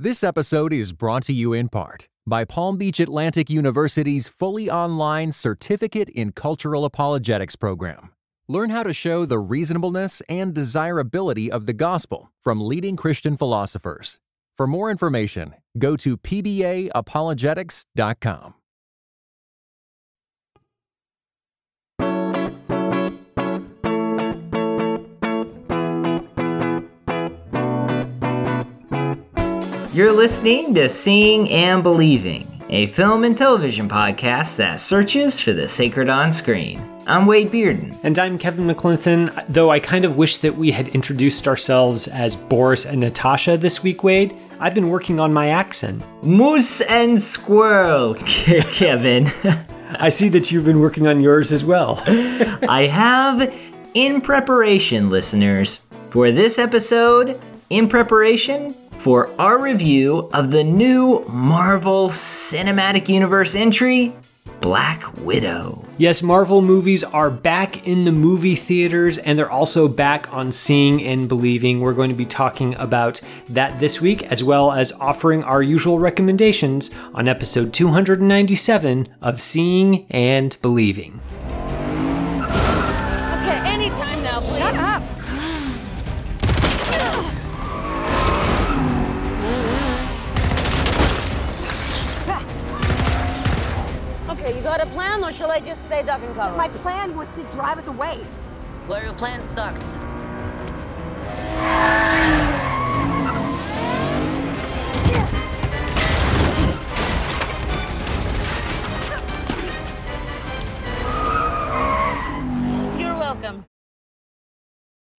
This episode is brought to you in part by Palm Beach Atlantic University's fully online Certificate in Cultural Apologetics program. Learn how to show the reasonableness and desirability of the gospel from leading Christian philosophers. For more information, go to pbaapologetics.com. You're listening to Seeing and Believing, a film and television podcast that searches for the sacred on screen. I'm Wade Bearden. And I'm Kevin McLenithan, though I kind of wish that we had introduced ourselves as Boris and Natasha this week, Wade. I've been working on my accent. Moose and squirrel, Kevin. I see that you've been working on yours as well. I have, in preparation, listeners, for this episode, in preparation for our review of the new Marvel Cinematic Universe entry, Black Widow. Yes, Marvel movies are back in the movie theaters and they're also back on Seeing and Believing. We're going to be talking about that this week, as well as offering our usual recommendations on episode 297 of Seeing and Believing. Got a plan, or shall I just stay duck and cover? My plan was to drive us away. Well, your plan sucks. You're welcome.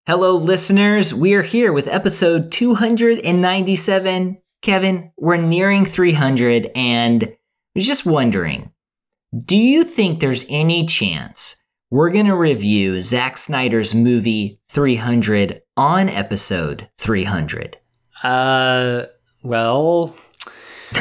Hello, listeners. We are here with episode 297. Kevin, we're nearing 300, and I was just wondering do you think there's any chance we're going to review Zack Snyder's movie 300 on episode 300? Uh, well,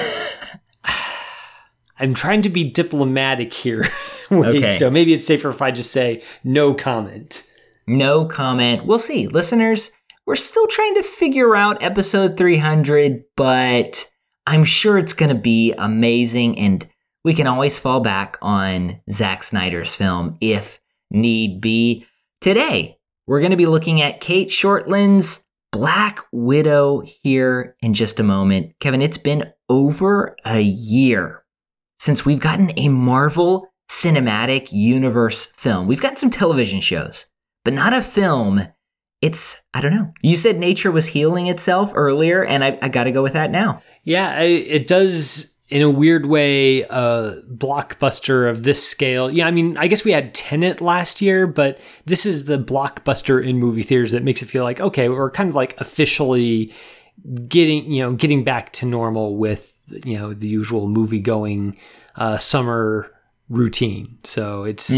I'm trying to be diplomatic here. Wait, Okay. So maybe it's safer if I just say no comment. No comment. We'll see. Listeners, we're still trying to figure out episode 300, but I'm sure it's going to be amazing and we can always fall back on Zack Snyder's film if need be. Today, we're going to be looking at Cate Shortland's Black Widow here in just a moment. Kevin, it's been over a year since we've gotten a Marvel Cinematic Universe film. We've got some television shows, but not a film. It's, I don't know. You said nature was healing itself earlier, and I, I got to go with that now. Yeah, I, it does in a weird way a blockbuster of this scale. Yeah, I mean, I guess we had Tenet last year, but this is the blockbuster in movie theaters that makes it feel like okay, we're kind of like officially getting you know getting back to normal with you know the usual movie going uh, summer routine. So it's.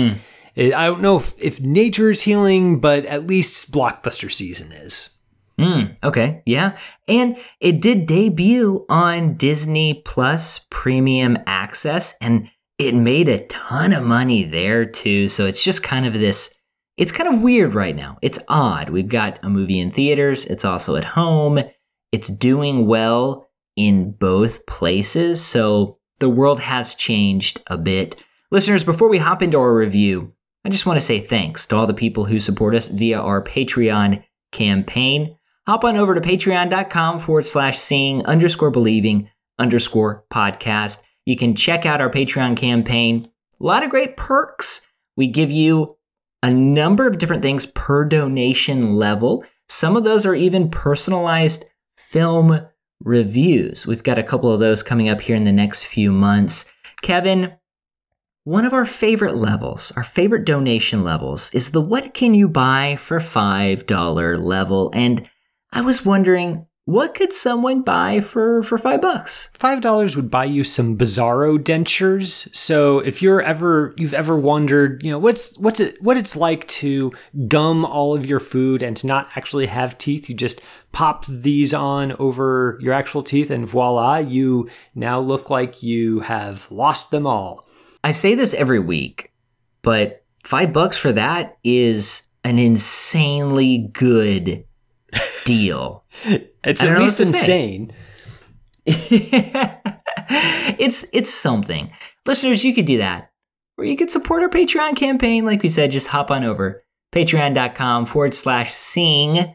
It, I don't know if, if nature is healing, but at least blockbuster season is. Mm, okay, yeah. And it did debut on Disney Plus Premier Access, and it made a ton of money there too. So it's just kind of this. It's kind of weird right now. It's odd. We've got a movie in theaters, it's also at home. It's doing well in both places. So the world has changed a bit. Listeners, before we hop into our review, I just want to say thanks to all the people who support us via our Patreon campaign. Hop on over to patreon.com forward slash seeing underscore believing underscore podcast. You can check out our Patreon campaign. A lot of great perks. We give you a number of different things per donation level. Some of those are even personalized film reviews. We've got a couple of those coming up here in the next few months. Kevin, one of our favorite levels, our favorite donation levels, is the what can you buy for $5 level. And I was wondering, what could someone buy for, for five bucks? Five dollars would buy you some Bizarro dentures. So if you're ever you've ever wondered, you know, what's what's it what it's like to gum all of your food and to not actually have teeth, you just pop these on over your actual teeth and voila, you now look like you have lost them all. I say this every week, but five bucks for that is an insanely good deal. It's at least what to say. insane. it's it's something. Listeners, you could do that. Or you could support our Patreon campaign. Like we said, just hop on over. Patreon.com forward slash sing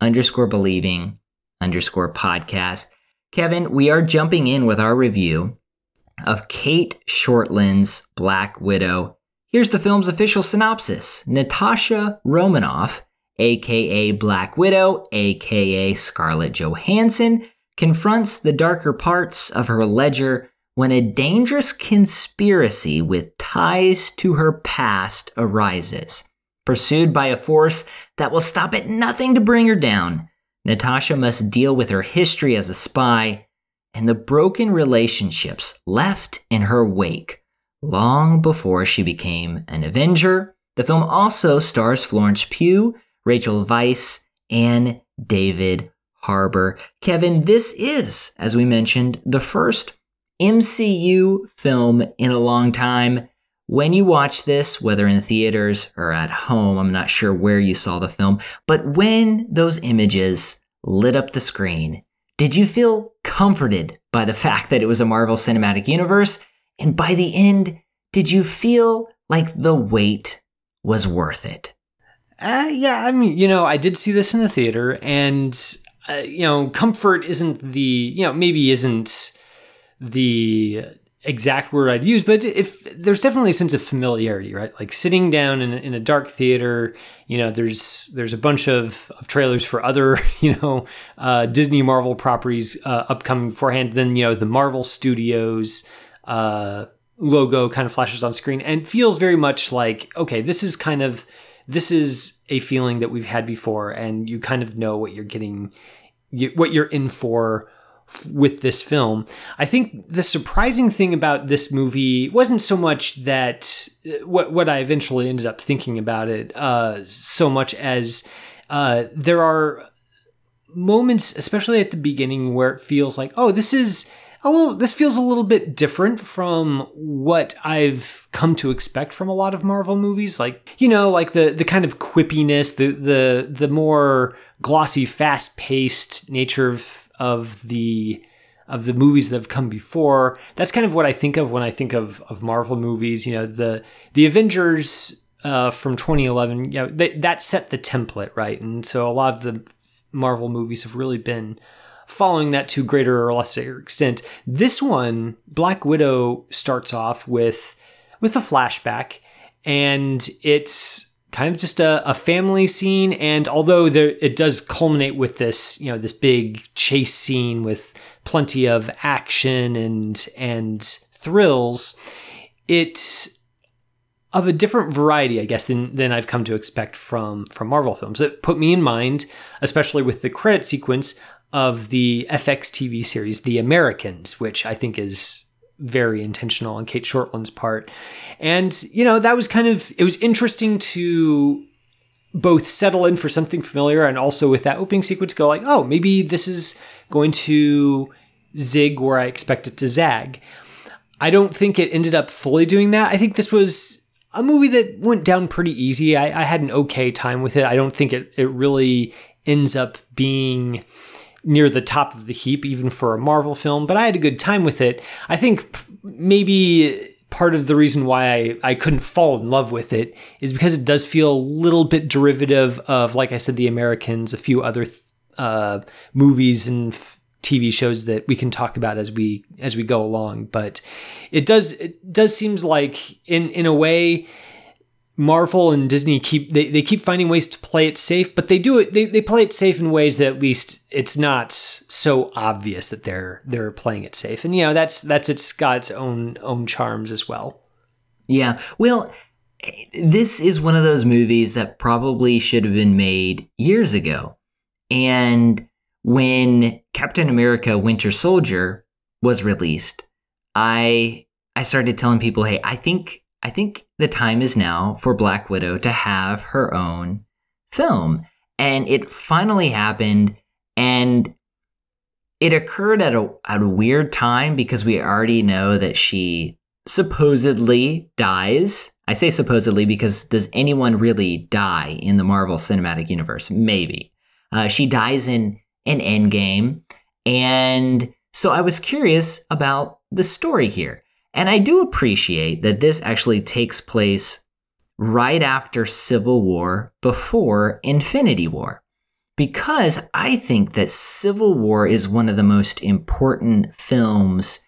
underscore believing underscore podcast. Kevin, we are jumping in with our review of Cate Shortland's Black Widow. Here's the film's official synopsis Natasha Romanoff, aka Black Widow, aka Scarlett Johansson, confronts the darker parts of her ledger when a dangerous conspiracy with ties to her past arises. Pursued by a force that will stop at nothing to bring her down, Natasha must deal with her history as a spy and the broken relationships left in her wake long before she became an Avenger. The film also stars Florence Pugh, Rachel Weisz, and David Harbour. Kevin, this is, as we mentioned, the first MCU film in a long time. When you watch this, whether in theaters or at home, I'm not sure where you saw the film, but when those images lit up the screen, did you feel comforted by the fact that it was a Marvel Cinematic Universe? And by the end, did you feel like the wait was worth it? Uh, yeah, I mean, you know, I did see this in the theater, and uh, you know, comfort isn't the, you know, maybe isn't the exact word I'd use, but if there's definitely a sense of familiarity, right? Like sitting down in, in a dark theater, you know, there's there's a bunch of, of trailers for other, you know, uh, Disney Marvel properties uh, upcoming beforehand. Then you know the Marvel Studios uh, logo kind of flashes on screen and feels very much like okay, this is kind of this is a feeling that we've had before, and you kind of know what you're getting, what you're in for with this film. I think the surprising thing about this movie wasn't so much that uh, what what I eventually ended up thinking about it, uh, so much as uh, there are moments, especially at the beginning, where it feels like, oh, this is a little this feels a little bit different from what I've come to expect from a lot of Marvel movies. Like you know like the the kind of quippiness the the the more glossy fast-paced nature of of the of the movies that have come before. That's kind of what I think of when I think of of Marvel movies. You know the the Avengers uh, from 2011 you know they, that set the template right? And so a lot of the Marvel movies have really been following that to greater or lesser extent. This one, Black Widow, starts off with with a flashback, and it's kind of just a, a family scene. And although there, it does culminate with this, you know, this big chase scene with plenty of action and and thrills, it's of a different variety, I guess, than, than I've come to expect from from Marvel films. It put me in mind, especially with the credit sequence, of the FX TV series, The Americans, which I think is very intentional on Cate Shortland's part. And, you know, that was kind of, it was interesting to both settle in for something familiar and also with that opening sequence go like, oh, maybe this is going to zig where I expect it to zag. I don't think it ended up fully doing that. I think this was a movie that went down pretty easy. I, I had an okay time with it. I don't think it, it really ends up being near the top of the heap, even for a Marvel film, but I had a good time with it. I think maybe part of the reason why I, I couldn't fall in love with it is because it does feel a little bit derivative of, like I said, The Americans, a few other uh, movies and TV shows that we can talk about as we as we go along. But it does it does seems like in in a way Marvel and Disney keep they, they keep finding ways to play it safe, but they do it they, they play it safe in ways that at least it's not so obvious that they're they're playing it safe. And you know, that's that's it's got its own own charms as well. Yeah. Well, this is one of those movies that probably should have been made years ago. And when Captain America Winter Soldier was released, I I started telling people, "Hey, I think I think the time is now for Black Widow to have her own film. And it finally happened. And it occurred at a, at a weird time because we already know that she supposedly dies. I say supposedly because does anyone really die in the Marvel Cinematic Universe? Maybe. Uh, she dies in an Endgame. And So I was curious about the story here. And I do appreciate that this actually takes place right after Civil War, before Infinity War. Because I think that Civil War is one of the most important films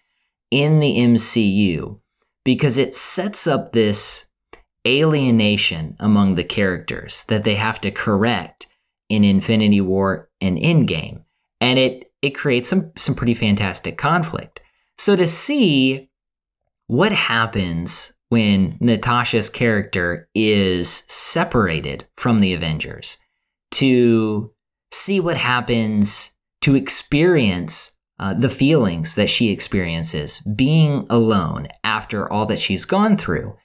in the MCU because it sets up this alienation among the characters that they have to correct in Infinity War and Endgame. And it, it creates some, some pretty fantastic conflict. So to see what happens when Natasha's character is separated from the Avengers to see what happens, to experience uh, the feelings that she experiences being alone after all that she's gone through,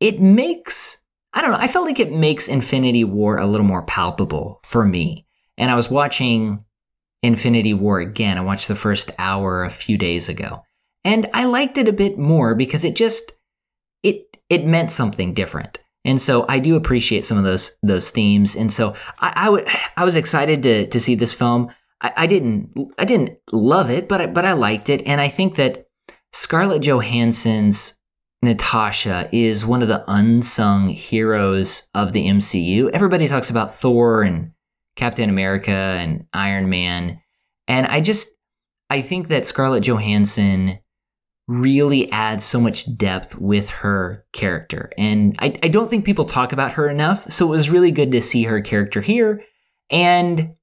it makes, I don't know, I felt like it makes Infinity War a little more palpable for me. And I was watching Infinity War again. I watched the first hour a few days ago. And I liked it a bit more because it just it it meant something different. And so I do appreciate some of those those themes. And so I, I, w- I was excited to to see this film. I, I didn't I didn't love it, but I, but I liked it. And I think that Scarlett Johansson's Natasha is one of the unsung heroes of the MCU. Everybody talks about Thor and Captain America and Iron Man. And I just I think that Scarlett Johansson really adds so much depth with her character. And I, I don't think people talk about her enough. So it was really good to see her character here. And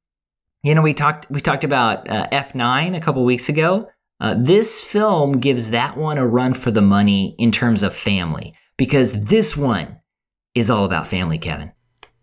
you know, we talked we talked about uh, F9 a couple weeks ago. Uh, this film gives that one a run for the money in terms of family because this one is all about family, Kevin.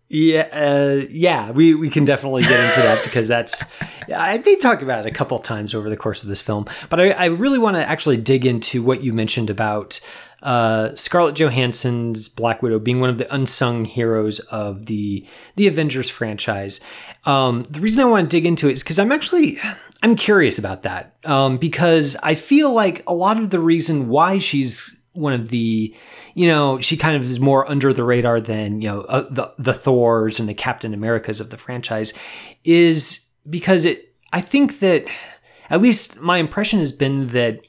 Yeah, uh, yeah, we, we can definitely get into that because that's I they talk about it a couple times over the course of this film. But I, I really want to actually dig into what you mentioned about uh, Scarlett Johansson's Black Widow being one of the unsung heroes of the the Avengers franchise. Um, the reason I want to dig into it is because I'm actually I'm curious about that um, because I feel like a lot of the reason why she's one of the you know, she kind of is more under the radar than, you know, uh, the, the Thors and the Captain Americas of the franchise is because it, I think that at least my impression has been that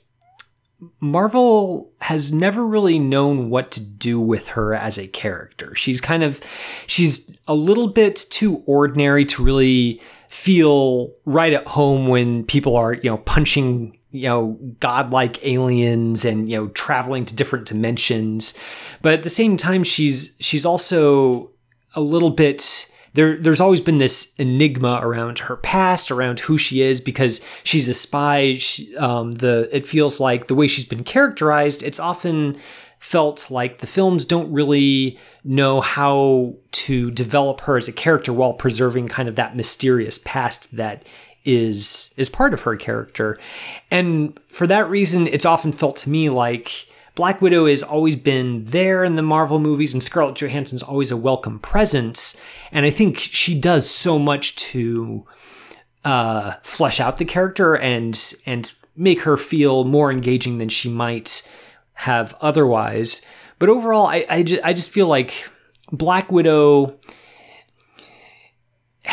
Marvel has never really known what to do with her as a character. She's kind of, she's a little bit too ordinary to really feel right at home when people are, you know, punching you know, godlike aliens and, you know, traveling to different dimensions. But at the same time, she's she's also a little bit there there's always been this enigma around her past, around who she is, because she's a spy. She, um, the it feels like the way she's been characterized, it's often felt like the films don't really know how to develop her as a character while preserving kind of that mysterious past that is is part of her character. And for that reason, it's often felt to me like Black Widow has always been there in the Marvel movies, and Scarlett Johansson's always a welcome presence. And I think she does so much to uh, flesh out the character and and make her feel more engaging than she might have otherwise. But overall, I I, I just feel like Black Widow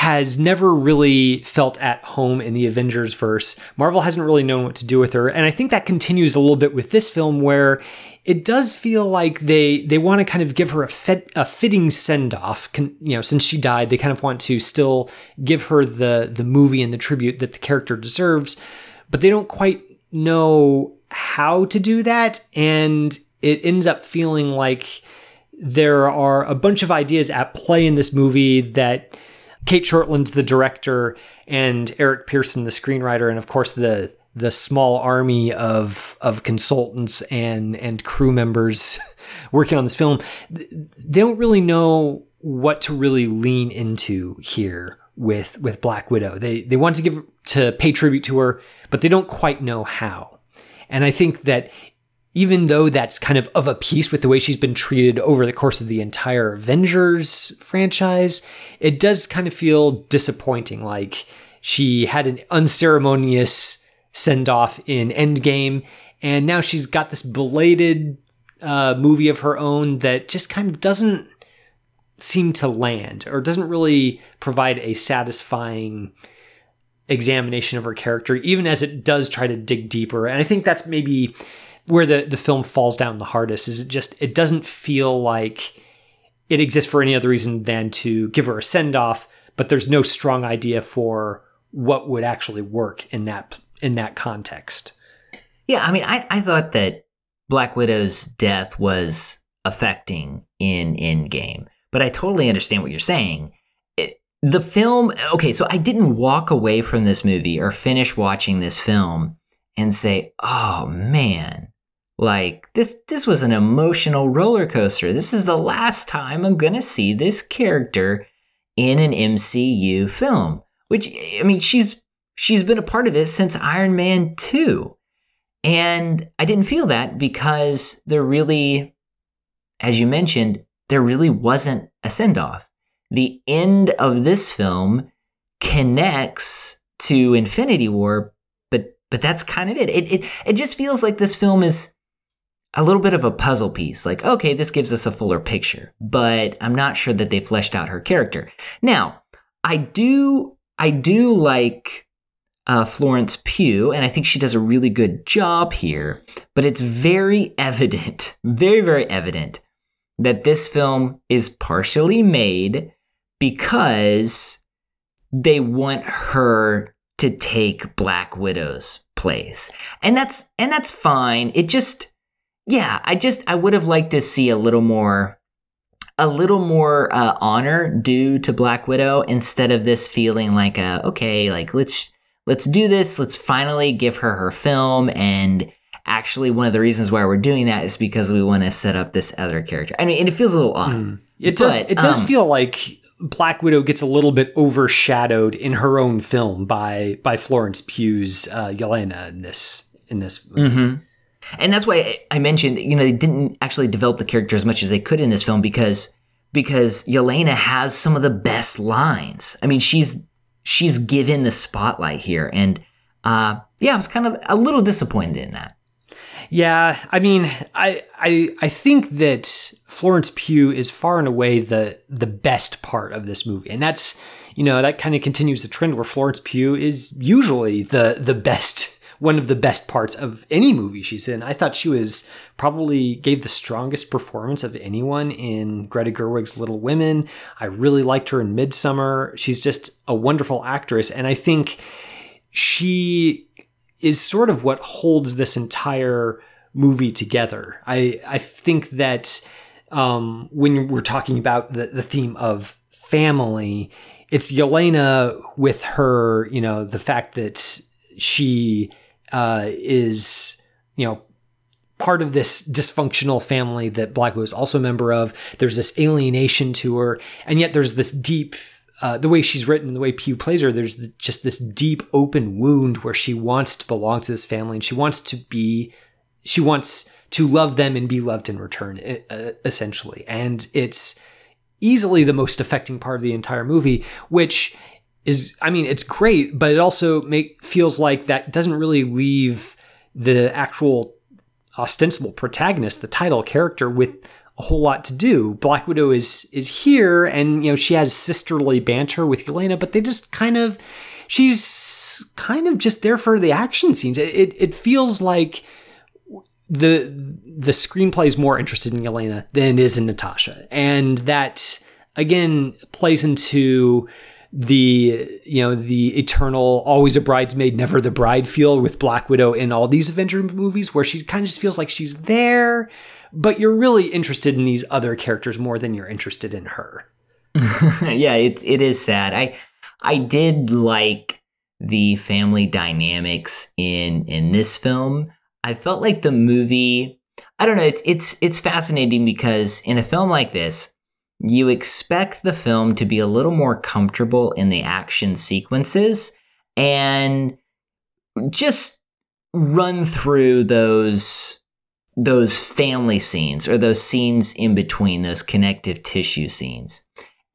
has never really felt at home in the Avengers verse. Marvel hasn't really known what to do with her, and I think that continues a little bit with this film where it does feel like they they want to kind of give her a, fit, a fitting send off. You know, since she died, they kind of want to still give her the the movie and the tribute that the character deserves, but they don't quite know how to do that, and it ends up feeling like there are a bunch of ideas at play in this movie that Cate Shortland's the director and Eric Pearson the screenwriter, and of course the the small army of of consultants and and crew members working on this film. They don't really know what to really lean into here with with Black Widow. They they want to give to pay tribute to her, but they don't quite know how. And I think that even though that's kind of of a piece with the way she's been treated over the course of the entire Avengers franchise, it does kind of feel disappointing. Like she had an unceremonious send off in Endgame, and now she's got this belated uh, movie of her own that just kind of doesn't seem to land or doesn't really provide a satisfying examination of her character, even as it does try to dig deeper. And I think that's maybe where the, the film falls down the hardest is it just it doesn't feel like it exists for any other reason than to give her a send off, but there's no strong idea for what would actually work in that in that context. Yeah, I mean, I, I thought that Black Widow's death was affecting in Endgame, but I totally understand what you're saying. It, the film, okay, so I didn't walk away from this movie or finish watching this film and say, "Oh man, like this this was an emotional roller coaster. This is the last time I'm going to see this character in an MCU film." Which I mean, she's she's been a part of it since Iron Man 2. And I didn't feel that because there really as you mentioned, there really wasn't a send off. The end of this film connects to Infinity War, but but that's kind of it. It it, it just feels like this film is a little bit of a puzzle piece. Like, okay, this gives us a fuller picture, but I'm not sure that they fleshed out her character. Now, I do I do like uh, Florence Pugh, and I think she does a really good job here. But it's very evident, very, very evident that this film is partially made because they want her to take Black Widow's place. And that's and that's fine. It just yeah, I just I would have liked to see a little more a little more uh, honor due to Black Widow instead of this feeling like a okay, like let's let's do this. Let's finally give her her film. And actually, one of the reasons why we're doing that is because we want to set up this other character. I mean, and it feels a little odd. Mm. It does. But, it does um, feel like Black Widow gets a little bit overshadowed in her own film by by Florence Pugh's uh, Yelena in this in this. Mm-hmm. And that's why I mentioned, you know, they didn't actually develop the character as much as they could in this film because because Yelena has some of the best lines. I mean, she's she's given the spotlight here, and uh, yeah, I was kind of a little disappointed in that. Yeah, I mean, I I I think that Florence Pugh is far and away the the best part of this movie, and that's you know that kind of continues the trend where Florence Pugh is usually the the best one of the best parts of any movie she's in. I thought she was probably gave the strongest performance of anyone in Greta Gerwig's Little Women. I really liked her in Midsommar. She's just a wonderful actress. And I think she is sort of what holds this entire movie together. I, I think that um, when we're talking about the, the theme of family, it's Yelena with her, you know, the fact that she uh, is, you know, part of this dysfunctional family that Black Widow is also a member of. There's this alienation to her, and yet there's this deep. Uh, the way she's written, the way Pugh plays her, there's just this deep open wound where she wants to belong to this family and she wants to be, she wants to love them and be loved in return, essentially. And it's easily the most affecting part of the entire movie, which is I mean it's great, but it also make feels like that doesn't really leave the actual ostensible protagonist, the title character, with a whole lot to do. Black Widow is is here, and you know she has sisterly banter with Yelena, but they just kind of she's kind of just there for the action scenes. It it, it feels like the the screenplay is more interested in Yelena than it is in Natasha, and that again plays into the you know the eternal always a bridesmaid never the bride feel with black widow in all these avenger movies where she kind of just feels like she's there but you're really interested in these other characters more than you're interested in her. Yeah it, it is sad. I i did like the family dynamics in in this film. I felt like the movie i don't know it's it's it's fascinating because in a film like this you expect the film to be a little more comfortable in the action sequences and just run through those those family scenes or those scenes in between those connective tissue scenes.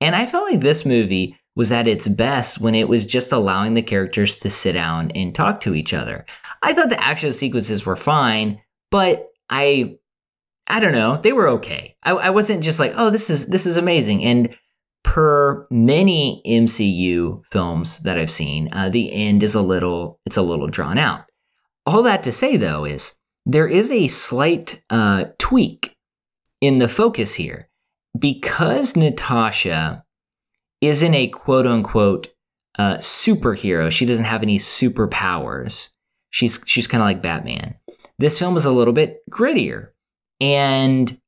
And I felt like this movie was at its best when it was just allowing the characters to sit down and talk to each other. I thought the action sequences were fine, but I I don't know. They were okay. I, I wasn't just like, oh, this is this is amazing. And per many MCU films that I've seen, uh, the end is a little it's a little drawn out. All that to say though is there is a slight uh, tweak in the focus here because Natasha isn't a quote unquote uh, superhero. She doesn't have any superpowers. She's she's kind of like Batman. This film is a little bit grittier, and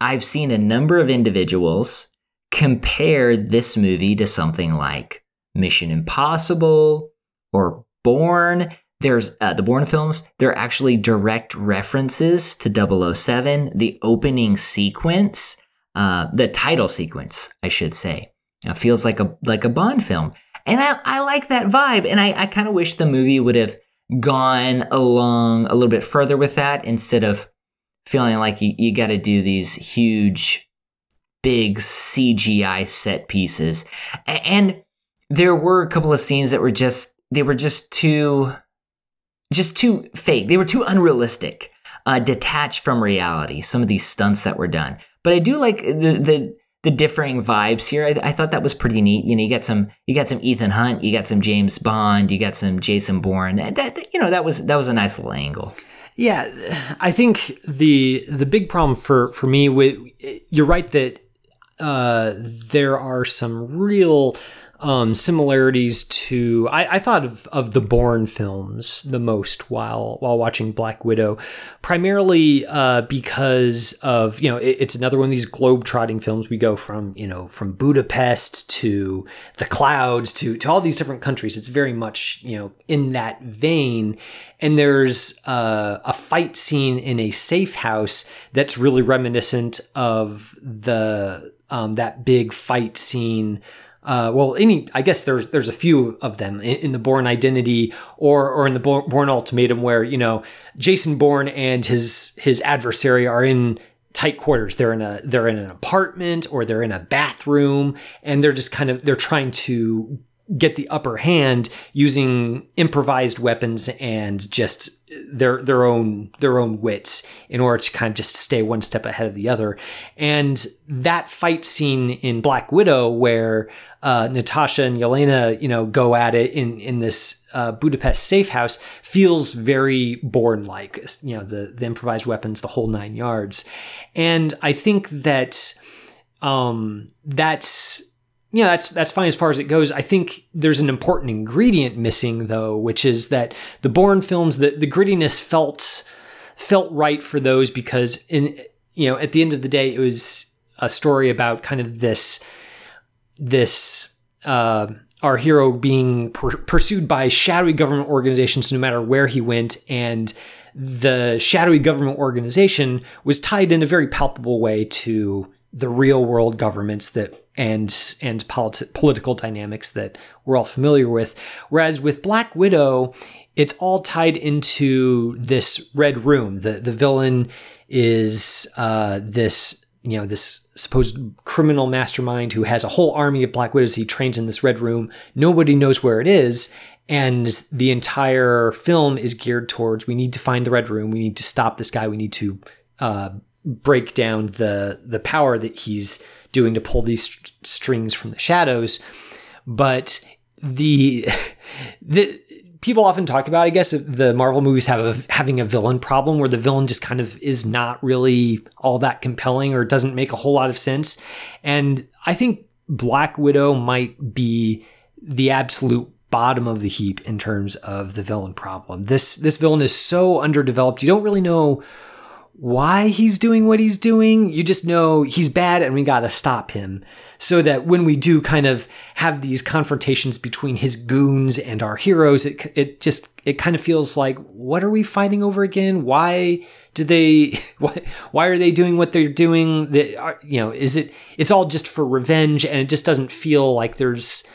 I've seen a number of individuals compare this movie to something like Mission Impossible or Bourne. There's uh, the Bourne films. They're actually direct references to 007. The opening sequence, uh, the title sequence, I should say, it feels like a like a Bond film, and I, I like that vibe. And I, I kind of wish the movie would have gone along a little bit further with that instead of feeling like you, you got to do these huge, big CGI set pieces. And there were a couple of scenes that were just they were just too just too fake. They were too unrealistic, uh, detached from reality. Some of these stunts that were done, but I do like the the the differing vibes here. I, I, thought that was pretty neat. You know, you got some you got some Ethan Hunt, you got some James Bond, you got some Jason Bourne. That, that you know that was that was a nice little angle. Yeah, I think the the big problem for for me with you're right that uh, there are some real um, similarities to I, I, thought of, of the Bourne films the most while while watching Black Widow, primarily uh, because of you know it, it's another one of these globe trotting films. We go from you know from Budapest to the clouds to to all these different countries. It's very much you know in that vein. And there's uh, a fight scene in a safe house that's really reminiscent of the um, that big fight scene uh, well, any I guess there's there's a few of them in, in, the Bourne Identity or or in the Bourne Ultimatum where you know Jason Bourne and his his adversary are in tight quarters. They're in a they're in an apartment or they're in a bathroom and they're just kind of they're trying to get the upper hand using improvised weapons and just their their own their own wits in order to kind of just stay one step ahead of the other. And that fight scene in Black Widow where uh, Natasha and Yelena, you know, go at it in in this uh, Budapest safe house feels very Bourne like. You know, the the improvised weapons, the whole nine yards, and I think that um, that's yeah, that's that's fine as far as it goes. I think there's an important ingredient missing though, which is that the Bourne films, the the grittiness felt felt right for those because in you know at the end of the day, it was a story about kind of this this uh, our hero being per- pursued by shadowy government organizations no matter where he went and the shadowy government organization was tied in a very palpable way to the real world governments that and and politi- political dynamics that we're all familiar with. Whereas with black widow it's all tied into this red room. The the villain is uh, this you know this supposed criminal mastermind who has a whole army of black widows he trains in this red room. Nobody knows where it is and the entire film is geared towards we need to find the red room we need to stop this guy we need to uh, break down the the power that he's doing to pull these st- strings from the shadows but the the people often talk about, I guess, the Marvel movies have a, having a villain problem where the villain just kind of is not really all that compelling or doesn't make a whole lot of sense. And I think Black Widow might be the absolute bottom of the heap in terms of the villain problem. This this villain is so underdeveloped. You don't really know why he's doing what he's doing. You just know he's bad and we got to stop him. So that when we do kind of have these confrontations between his goons and our heroes, it, it just, it kind of feels like, what are we fighting over again? Why do they, why, why are they doing what they're doing? That, you know, is it, it's all just for revenge and it just doesn't feel like there's,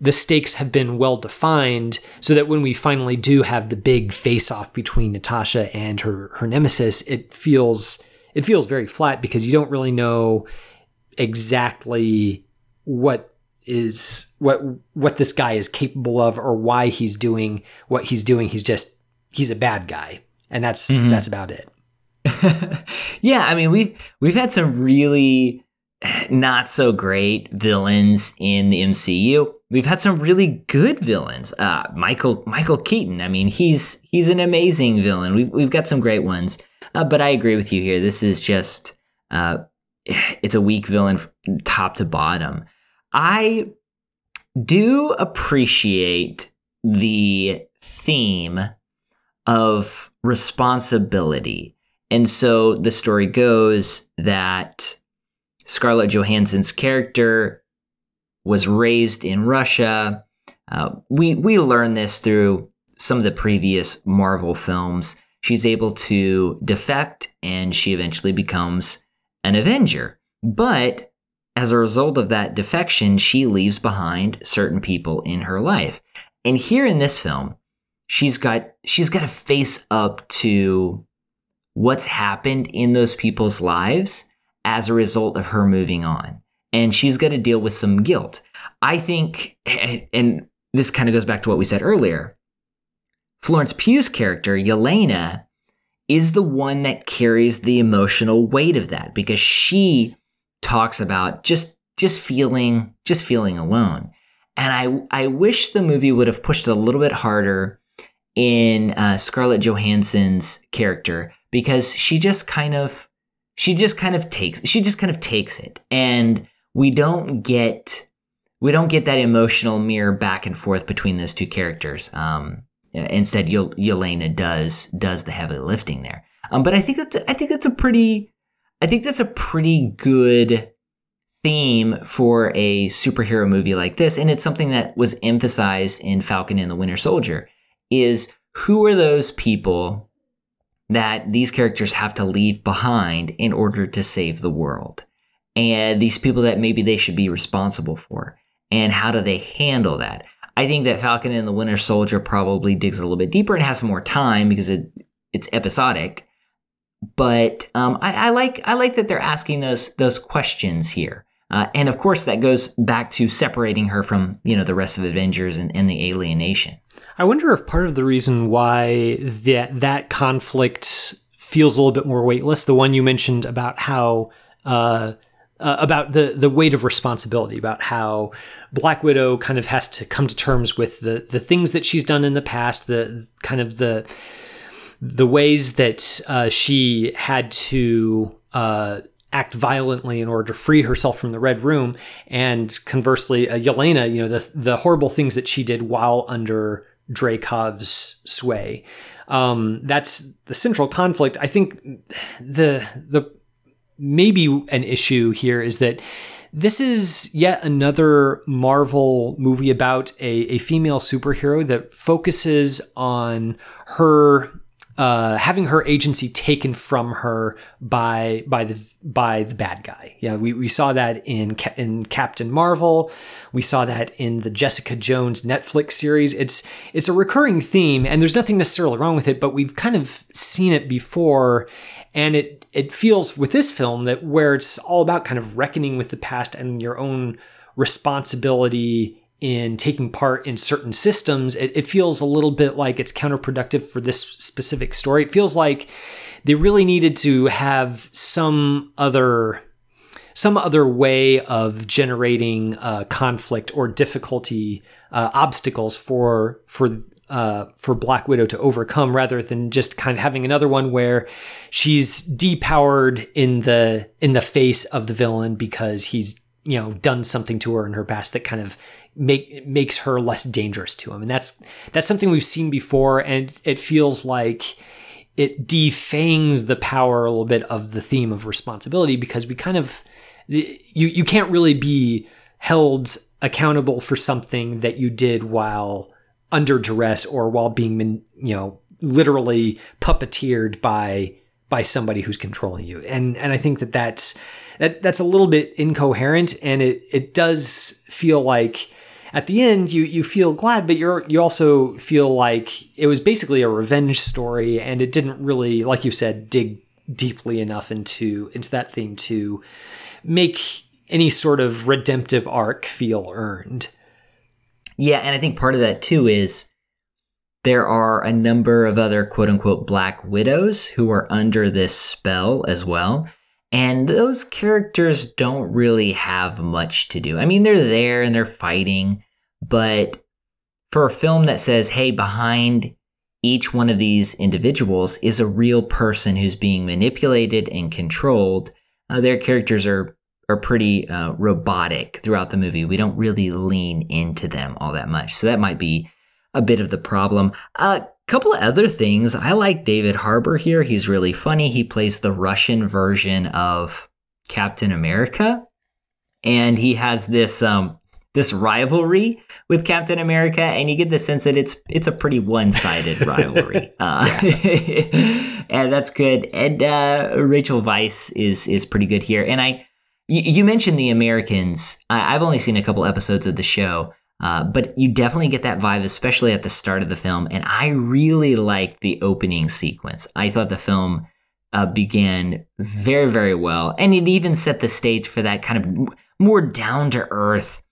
the stakes have been well defined so that when we finally do have the big face off between Natasha and her her nemesis, it feels it feels very flat because you don't really know exactly what is what what this guy is capable of or why he's doing what he's doing. He's just he's a bad guy. And that's mm-hmm. that's about it. yeah, I mean we've we've had some really not so great villains in the MCU. We've had some really good villains. Uh, Michael Michael Keaton. I mean, he's he's an amazing villain. We've we've got some great ones. Uh, but I agree with you here. This is just uh, it's a weak villain top to bottom. I do appreciate the theme of responsibility. And so the story goes that Scarlett Johansson's character was raised in Russia. Uh, we we learn this through some of the previous Marvel films. She's able to defect, and she eventually becomes an Avenger. But as a result of that defection, she leaves behind certain people in her life. And here in this film, she's got she's got to face up to what's happened in those people's lives as a result of her moving on. And she's got to deal with some guilt. I think, and this kind of goes back to what we said earlier Florence Pugh's character, Yelena, is the one that carries the emotional weight of that because she talks about just just feeling just feeling alone. And I I wish the movie would have pushed a little bit harder in uh, Scarlett Johansson's character because she just kind of she just kind of takes she just kind of takes it. And we don't get we don't get that emotional mirror back and forth between those two characters. Um, instead Yelena does does the heavy lifting there. Um, but I think that's I think that's a pretty I think that's a pretty good theme for a superhero movie like this. And it's something that was emphasized in Falcon and the Winter Soldier is who are those people that these characters have to leave behind in order to save the world. And these people that maybe they should be responsible for. And how do they handle that? I think that Falcon and the Winter Soldier probably digs a little bit deeper and has some more time because it it's episodic. But um, I, I, like I like that they're asking those those questions here. Uh, and of course, that goes back to separating her from you know the rest of Avengers and, and the alienation. I wonder if part of the reason why that that conflict feels a little bit more weightless, the one you mentioned about how uh, uh, about the the weight of responsibility, about how Black Widow kind of has to come to terms with the the things that she's done in the past, the kind of the the ways that uh, she had to uh, act violently in order to free herself from the Red Room, and conversely, uh, Yelena, you know, the the horrible things that she did while under Dreykov's sway. Um, that's the central conflict. I think the the maybe an issue here is that this is yet another Marvel movie about a, a female superhero that focuses on her uh, having her agency taken from her by by the by the bad guy. Yeah, we, we saw that in in Captain Marvel. We saw that in the Jessica Jones Netflix series. It's it's a recurring theme, and there's nothing necessarily wrong with it. But we've kind of seen it before, and it it feels with this film that where it's all about kind of reckoning with the past and your own responsibility in taking part in certain systems, it, it, feels a little bit like it's counterproductive for this specific story. It feels like they really needed to have some other some other way of generating uh, conflict or difficulty uh, obstacles for for uh, for Black Widow to overcome, rather than just kind of having another one where she's depowered in the in the face of the villain because he's you know done something to her in her past that kind of make makes her less dangerous to him. And that's that's something we've seen before and it feels like it defangs the power a little bit of the theme of responsibility because we kind of you you can't really be held accountable for something that you did while under duress or while being you know literally puppeteered by by somebody who's controlling you. And and I think that that's that that's a little bit incoherent and it it does feel like at the end you you feel glad but you're you also feel like it was basically a revenge story and it didn't really like you said dig deeply enough into into that theme to make any sort of redemptive arc feel earned. Yeah, and I think part of that too is there are a number of other quote unquote black widows who are under this spell as well. And those characters don't really have much to do. I mean, they're there and they're fighting, but for a film that says, hey, behind each one of these individuals is a real person who's being manipulated and controlled, uh, their characters are are pretty uh, robotic throughout the movie. We don't really lean into them all that much, so that might be a bit of the problem. Uh, couple of other things. I like David Harbour here. He's really funny. He plays the Russian version of Captain America, and he has this um, this rivalry with Captain America, and you get the sense that it's it's a pretty one sided rivalry, uh, and that's good. And uh, Rachel Weisz is is pretty good here, and I. You, mentioned the Americans. I, I've only seen a couple episodes of the show, uh, but you definitely get that vibe, especially at the start of the film. And I really liked the opening sequence. I thought the film uh, began very, very well. And it even set the stage for that kind of more down to earth,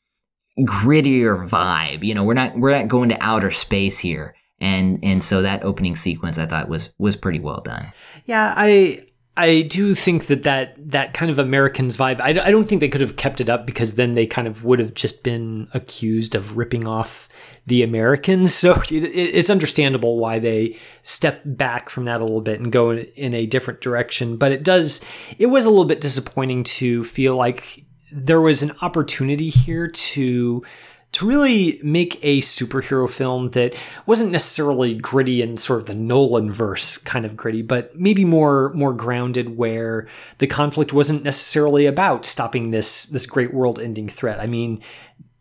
grittier vibe. You know, we're not we're not going to outer space here. And and so that opening sequence I thought was was pretty well done. Yeah, I I do think that that, that kind of Americans vibe, I, I don't think they could have kept it up because then they kind of would have just been accused of ripping off the Americans. So it, it's understandable why they step back from that a little bit and go in, in a different direction. But it does, it was a little bit disappointing to feel like there was an opportunity here to to really make a superhero film that wasn't necessarily gritty and sort of the Nolan verse kind of gritty, but maybe more more grounded where the conflict wasn't necessarily about stopping this this great world ending threat. I mean,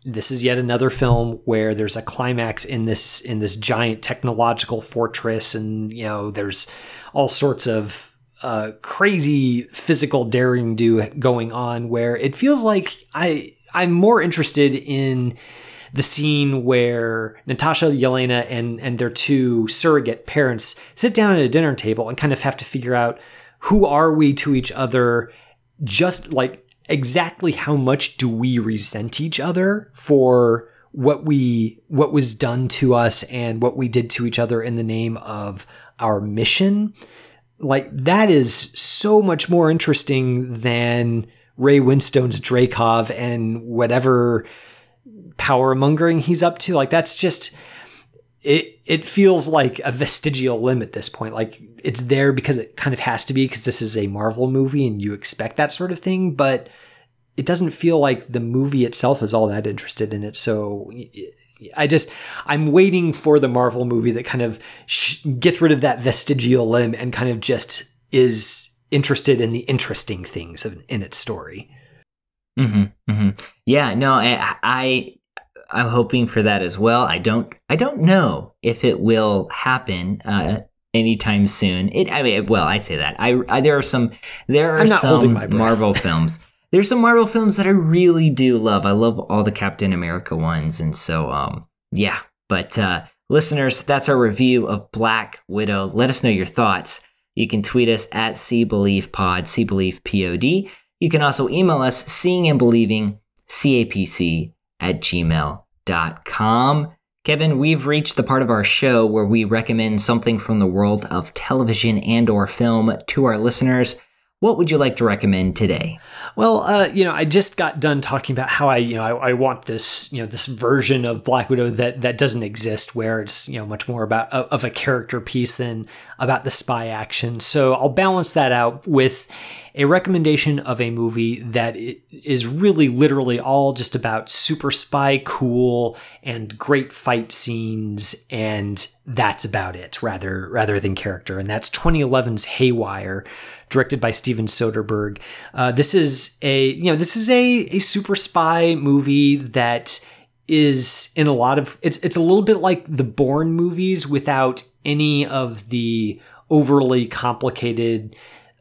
this is yet another film where there's a climax in this in this giant technological fortress and you know there's all sorts of uh, crazy physical daring do going on where it feels like I I'm more interested in the scene where Natasha, Yelena, and and their two surrogate parents sit down at a dinner table and kind of have to figure out who are we to each other, just like exactly how much do we resent each other for what we what was done to us and what we did to each other in the name of our mission. Like that is so much more interesting than Ray Winstone's Dreykov and whatever power mongering he's up to. Like that's just it it feels like a vestigial limb at this point. Like it's there because it kind of has to be because this is a Marvel movie and you expect that sort of thing, but it doesn't feel like the movie itself is all that interested in it. So I just I'm waiting for the Marvel movie that kind of sh- gets rid of that vestigial limb and kind of just is interested in the interesting things in its story. Mm-hmm, mm-hmm. Yeah, no, I, I I'm hoping for that as well. I don't I don't know if it will happen uh, anytime soon. It I mean, well, I say that. I, I there are some there are some Marvel films. There's some Marvel films that I really do love. I love all the Captain America ones, and so um yeah. But uh, listeners, that's our review of Black Widow. Let us know your thoughts. You can tweet us at CBeliefPod, CBeliefPod. You can also email us, seeing and believing, CAPC at gmail.com. Kevin, we've reached the part of our show where we recommend something from the world of television and or film to our listeners. What would you like to recommend today? Well, uh, you know, I just got done talking about how I, you know, I, I, want this, you know, this version of Black Widow that that doesn't exist, where it's, you know, much more about of a character piece than about the spy action. So I'll balance that out with a recommendation of a movie that is really literally all just about super spy cool and great fight scenes, and that's about it, rather rather than character. And that's 2011's Haywire directed by Steven Soderbergh. Uh, this is a you know this is a a super spy movie that is in a lot of it's it's a little bit like the Bourne movies without any of the overly complicated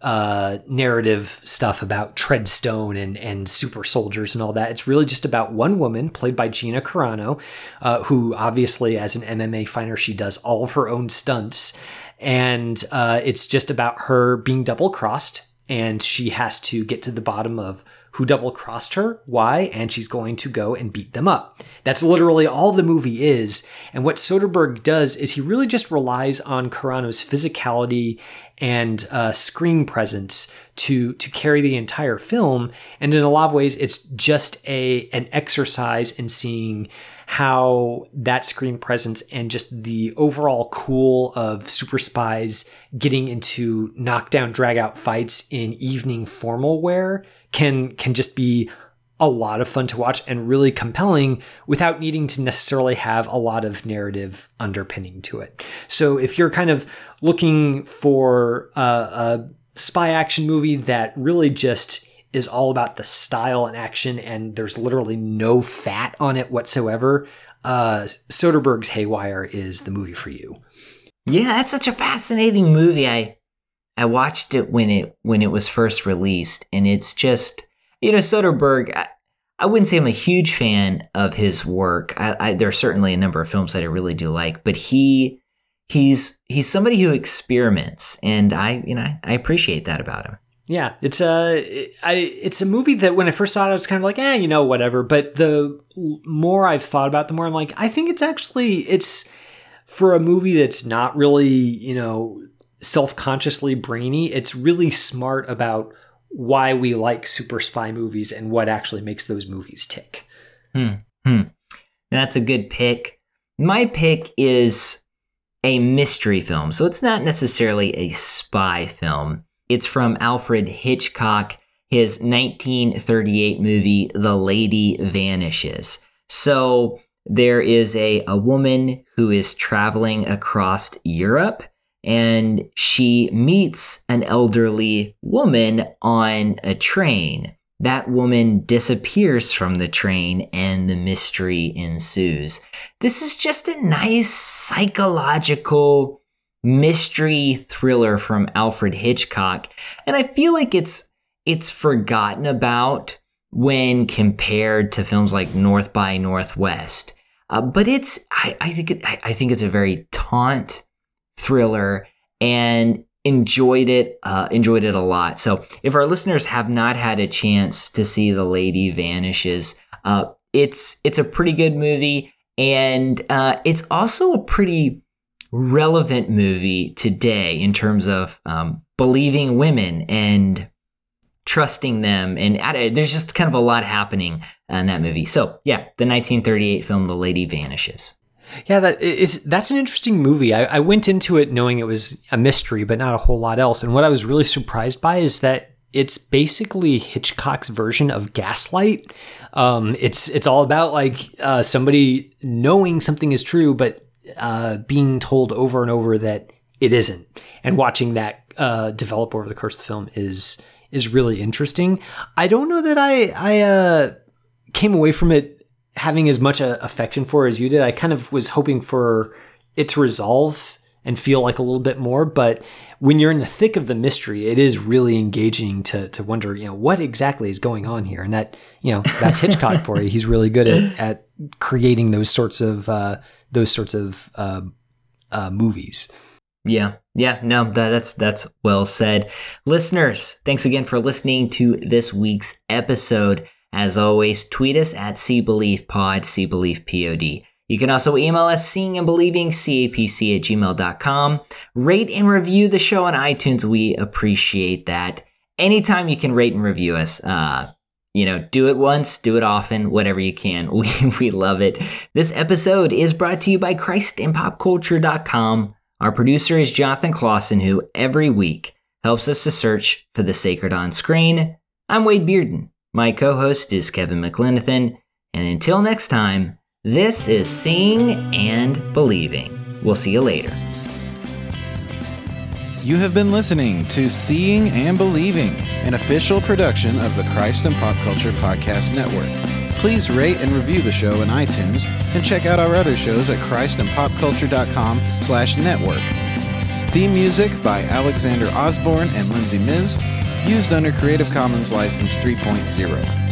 uh, narrative stuff about Treadstone and and super soldiers and all that. It's really just about one woman played by Gina Carano, uh, who obviously as an MMA fighter she does all of her own stunts and uh, it's just about her being double crossed and she has to get to the bottom of who double crossed her, why, and she's going to go and beat them up. That's literally all the movie is. And what Soderbergh does is he really just relies on Carano's physicality and uh, screen presence to to carry the entire film. And in a lot of ways, it's just a an exercise in seeing how that screen presence and just the overall cool of super spies getting into knockdown drag out fights in evening formal wear can can just be a lot of fun to watch and really compelling without needing to necessarily have a lot of narrative underpinning to it. So if you're kind of looking for a, a spy action movie that really just is all about the style and action and there's literally no fat on it whatsoever, uh, Soderbergh's Haywire is the movie for you. Yeah, that's such a fascinating movie. I I watched it when it when it was first released, and it's just you know Soderbergh. I, I wouldn't say I'm a huge fan of his work. I, I, there are certainly a number of films that I really do like, but he he's he's somebody who experiments, and I you know I appreciate that about him. Yeah, it's a I it's a movie that when I first saw it, I was kind of like, eh, you know, whatever. But the more I've thought about, it, the more I'm like, I think it's actually it's for a movie that's not really you know self-consciously brainy. It's really smart about why we like super spy movies and what actually makes those movies tick. Hmm. hmm. That's a good pick. My pick is a mystery film. So it's not necessarily a spy film. It's from Alfred Hitchcock, his 1938 movie, The Lady Vanishes. So there is a, a woman who is traveling across Europe and she meets an elderly woman on a train. That woman disappears from the train and the mystery ensues. This is just a nice psychological mystery thriller from Alfred Hitchcock, and I feel like it's it's forgotten about when compared to films like North by Northwest. Uh, but it's I, I think it, I, I think it's a very taunt thriller and enjoyed it uh, enjoyed it a lot. So if our listeners have not had a chance to see the lady vanishes uh, it's it's a pretty good movie and uh, it's also a pretty relevant movie today in terms of um, believing women and trusting them and there's just kind of a lot happening in that movie. So yeah the 1938 film the lady vanishes yeah, that is that's an interesting movie. I, I went into it knowing it was a mystery, but not a whole lot else. And what I was really surprised by is that it's basically Hitchcock's version of Gaslight. Um, it's it's all about like uh, somebody knowing something is true, but uh, being told over and over that it isn't, and watching that uh, develop over the course of the film is is really interesting. I don't know that I I uh, came away from it having as much uh, affection for as you did. I kind of was hoping for it to resolve and feel like a little bit more. But when you're in the thick of the mystery, it is really engaging to to wonder, you know, what exactly is going on here. And that, you know, that's Hitchcock for you. He's really good at, at creating those sorts of uh, those sorts of uh, uh, movies. Yeah, yeah, no, that, that's that's well said, listeners. Thanks again for listening to this week's episode. As always, tweet us at SeeBeliefPod, SeeBeliefPod. You can also email us seeing and believing capc at gmail.com. Rate and review the show on iTunes. We appreciate that. Anytime you can rate and review us, uh, you know, do it once, do it often, whatever you can. We, we love it. This episode is brought to you by ChristAndPopCulture.com. Our producer is Jonathan Clausen, who every week helps us to search for the sacred on screen. I'm Wade Bearden. My co host is Kevin McLenithan, and until next time, this is Seeing and Believing. We'll see you later. You have been listening to Seeing and Believing, an official production of the Christ and Pop Culture Podcast Network. Please rate and review the show in iTunes and check out our other shows at christandpopculture.com slash network. Theme music by Alexander Osborne and Lindsay Miz used under Creative Commons License 3.0.